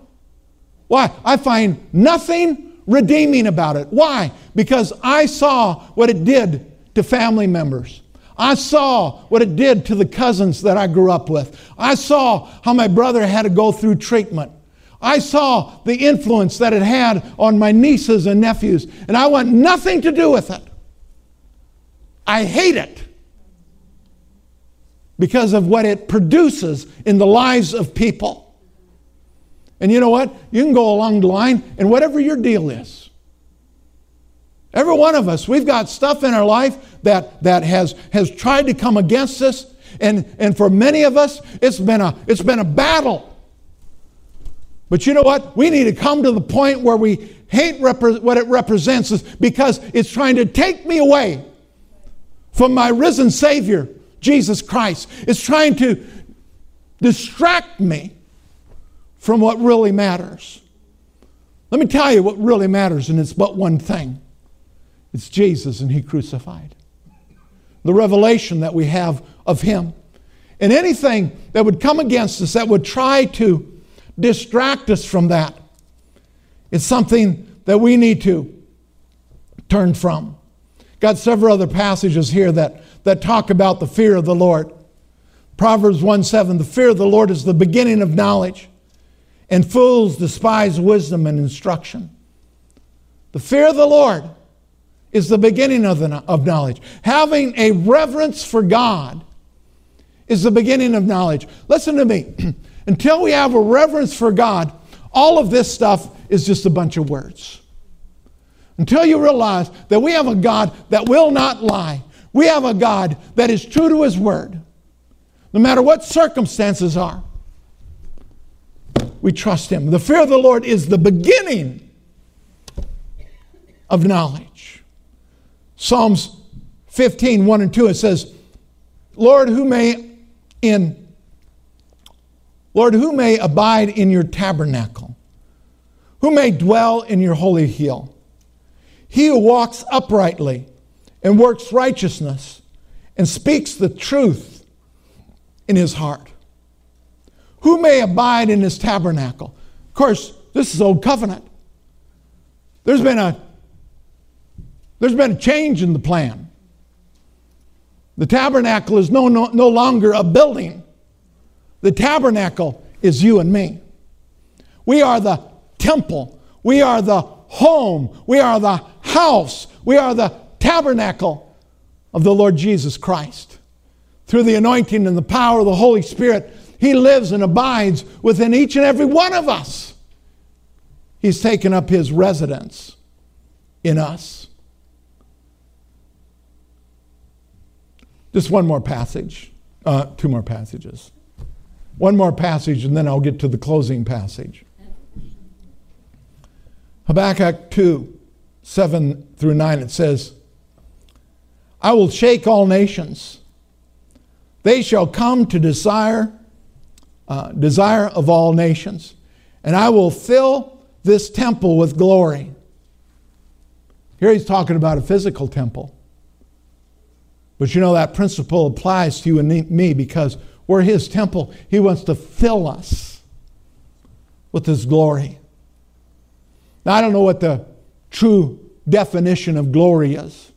Speaker 1: Why? I find nothing redeeming about it. Why? Because I saw what it did to family members. I saw what it did to the cousins that I grew up with. I saw how my brother had to go through treatment. I saw the influence that it had on my nieces and nephews, and I want nothing to do with it. I hate it because of what it produces in the lives of people. And you know what? You can go along the line, and whatever your deal is, every one of us, we've got stuff in our life that, that has, has tried to come against us. And, and for many of us, it's been, a, it's been a battle. But you know what? We need to come to the point where we hate repre- what it represents because it's trying to take me away from my risen Savior, Jesus Christ. It's trying to distract me from what really matters. Let me tell you what really matters, and it's but one thing it's Jesus and He crucified. The revelation that we have of Him. And anything that would come against us that would try to distract us from that. It's something that we need to turn from. Got several other passages here that, that talk about the fear of the Lord. Proverbs 1 7, the fear of the Lord is the beginning of knowledge, and fools despise wisdom and instruction. The fear of the Lord is the beginning of, the, of knowledge. Having a reverence for God is the beginning of knowledge. Listen to me. Until we have a reverence for God, all of this stuff is just a bunch of words. Until you realize that we have a God that will not lie, we have a God that is true to His word. No matter what circumstances are, we trust Him. The fear of the Lord is the beginning of knowledge. Psalms 15, 1 and 2, it says, Lord, who may in Lord, who may abide in your tabernacle? Who may dwell in your holy hill? He who walks uprightly and works righteousness and speaks the truth in his heart. Who may abide in his tabernacle? Of course, this is old covenant. There's been a there's been a change in the plan. The tabernacle is no, no, no longer a building. The tabernacle is you and me. We are the temple. We are the home. We are the house. We are the tabernacle of the Lord Jesus Christ. Through the anointing and the power of the Holy Spirit, He lives and abides within each and every one of us. He's taken up His residence in us. Just one more passage, uh, two more passages. One more passage, and then I'll get to the closing passage. Habakkuk 2 7 through 9, it says, I will shake all nations. They shall come to desire, uh, desire of all nations, and I will fill this temple with glory. Here he's talking about a physical temple. But you know that principle applies to you and me because we're His temple. He wants to fill us with His glory. Now, I don't know what the true definition of glory is.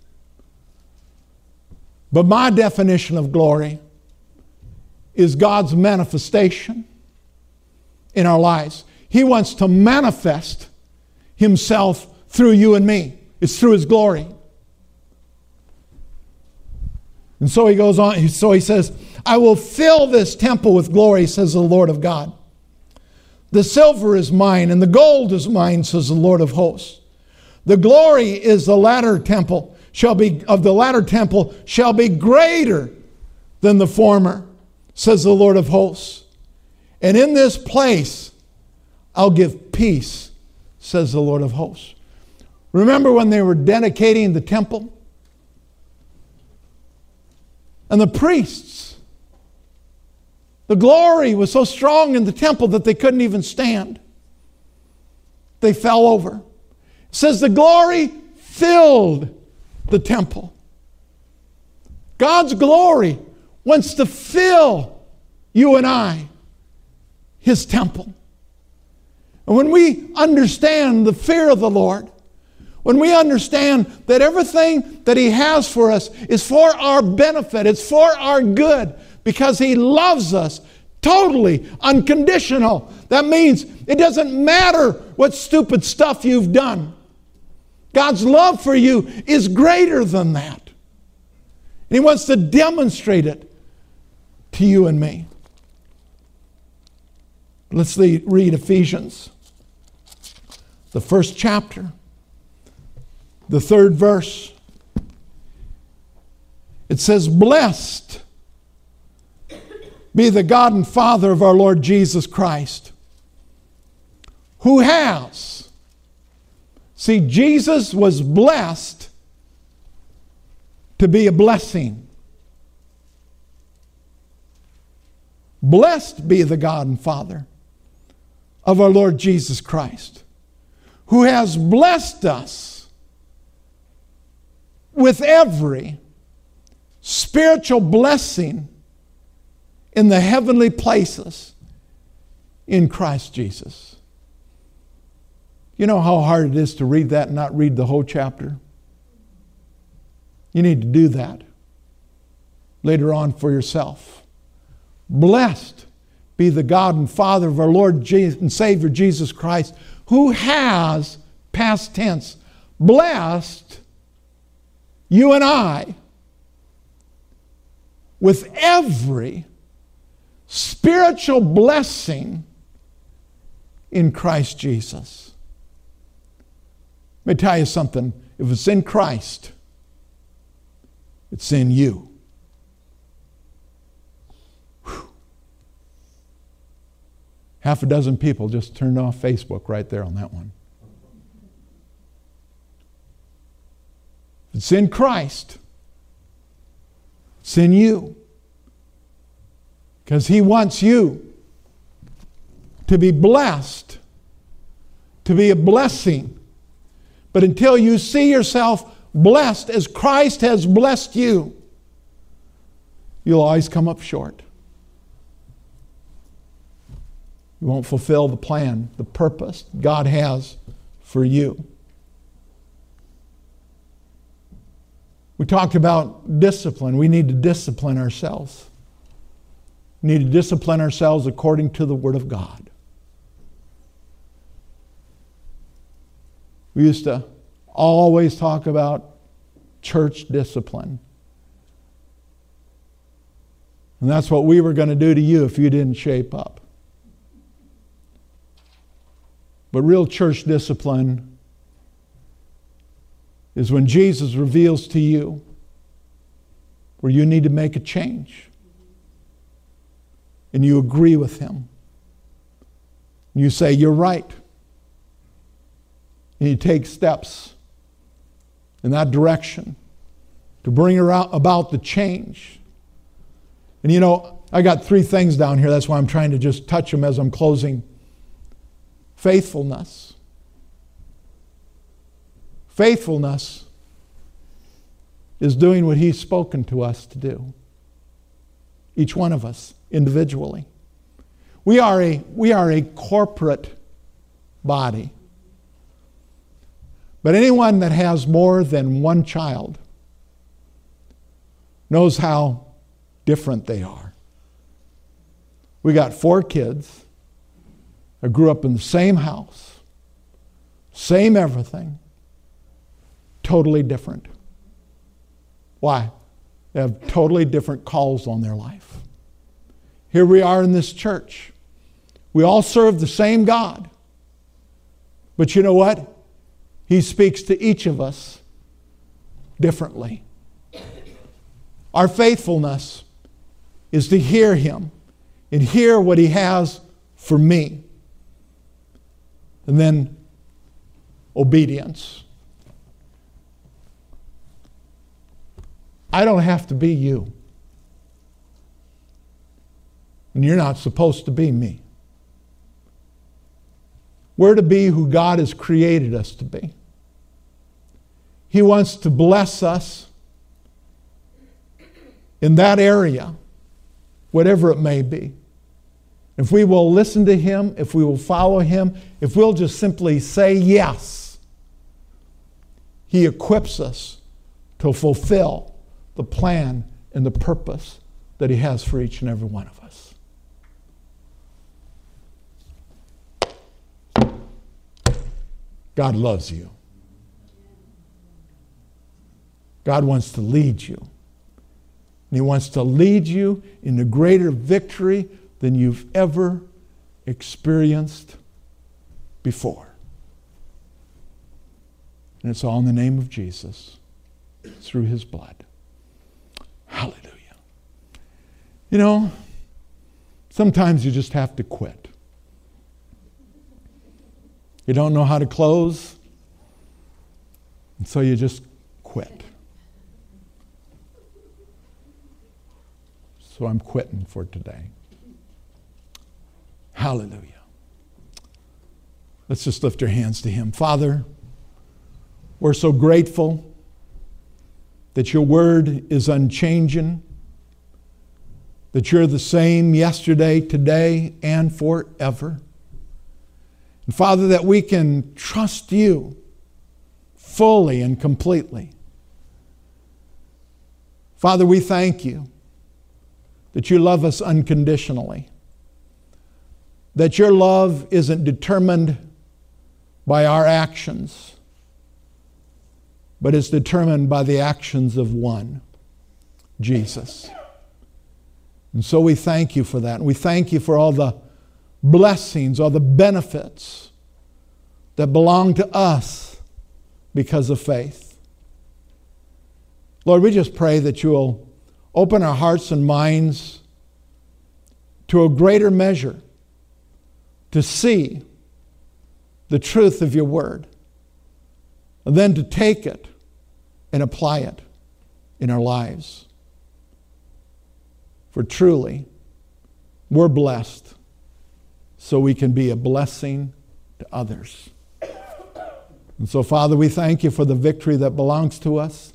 Speaker 1: But my definition of glory is God's manifestation in our lives. He wants to manifest Himself through you and me, it's through His glory. And so he goes on, so he says, I will fill this temple with glory, says the Lord of God. The silver is mine, and the gold is mine, says the Lord of hosts. The glory is the latter temple shall be of the latter temple shall be greater than the former, says the Lord of hosts. And in this place I'll give peace, says the Lord of hosts. Remember when they were dedicating the temple? And the priests, the glory was so strong in the temple that they couldn't even stand. They fell over. It says the glory filled the temple. God's glory wants to fill you and I, His temple. And when we understand the fear of the Lord, when we understand that everything that He has for us is for our benefit, it's for our good, because He loves us totally, unconditional. That means it doesn't matter what stupid stuff you've done. God's love for you is greater than that. And He wants to demonstrate it to you and me. Let's read Ephesians, the first chapter, the third verse. It says, Blessed be the God and Father of our Lord Jesus Christ, who has See, Jesus was blessed to be a blessing. Blessed be the God and Father of our Lord Jesus Christ, who has blessed us with every spiritual blessing in the heavenly places in Christ Jesus. You know how hard it is to read that and not read the whole chapter? You need to do that later on for yourself. Blessed be the God and Father of our Lord Jesus and Savior Jesus Christ, who has, past tense, blessed you and I with every spiritual blessing in Christ Jesus. Let me tell you something. If it's in Christ, it's in you. Half a dozen people just turned off Facebook right there on that one. It's in Christ, it's in you. Because He wants you to be blessed, to be a blessing but until you see yourself blessed as Christ has blessed you, you'll always come up short. You won't fulfill the plan, the purpose God has for you. We talked about discipline. We need to discipline ourselves. We need to discipline ourselves according to the Word of God. We used to always talk about church discipline. And that's what we were going to do to you if you didn't shape up. But real church discipline is when Jesus reveals to you where you need to make a change and you agree with him. You say, You're right and you take steps in that direction to bring about the change. And you know, I got three things down here. That's why I'm trying to just touch them as I'm closing. Faithfulness. Faithfulness is doing what He's spoken to us to do. Each one of us individually. We are a, we are a corporate body. But anyone that has more than one child knows how different they are. We got four kids I grew up in the same house, same everything, totally different. Why? They have totally different calls on their life. Here we are in this church. We all serve the same God. But you know what? He speaks to each of us differently. Our faithfulness is to hear Him and hear what He has for me. And then obedience. I don't have to be you. And you're not supposed to be me. We're to be who God has created us to be. He wants to bless us in that area, whatever it may be. If we will listen to Him, if we will follow Him, if we'll just simply say yes, He equips us to fulfill the plan and the purpose that He has for each and every one of us. God loves you. God wants to lead you. And He wants to lead you into greater victory than you've ever experienced before. And it's all in the name of Jesus, through His blood. Hallelujah. You know, sometimes you just have to quit. You don't know how to close, and so you just quit. So I'm quitting for today. Hallelujah. Let's just lift our hands to Him. Father, we're so grateful that your word is unchanging, that you're the same yesterday, today, and forever. And Father, that we can trust you fully and completely. Father, we thank you that you love us unconditionally, that your love isn't determined by our actions, but is determined by the actions of one, Jesus. And so we thank you for that. And we thank you for all the blessings, all the benefits that belong to us because of faith. Lord, we just pray that you will open our hearts and minds to a greater measure to see the truth of your word, and then to take it and apply it in our lives. For truly, we're blessed so we can be a blessing to others. And so, Father, we thank you for the victory that belongs to us.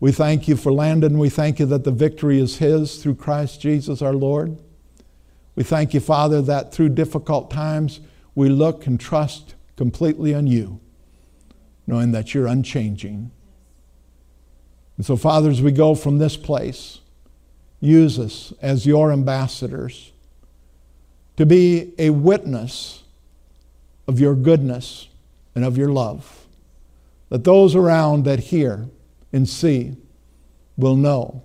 Speaker 1: We thank you for Landon. We thank you that the victory is his through Christ Jesus our Lord. We thank you, Father, that through difficult times we look and trust completely on you, knowing that you're unchanging. And so, Father, as we go from this place, use us as your ambassadors to be a witness of your goodness and of your love, that those around that hear, and see will know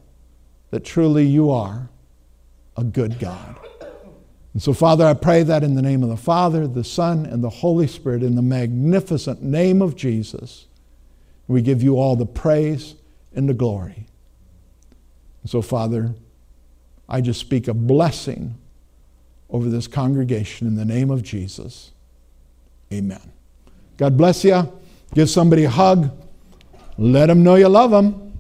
Speaker 1: that truly you are a good God. And so, Father, I pray that in the name of the Father, the Son, and the Holy Spirit, in the magnificent name of Jesus, we give you all the praise and the glory. And so, Father, I just speak a blessing over this congregation in the name of Jesus. Amen. God bless you. Give somebody a hug. Let them know you love them.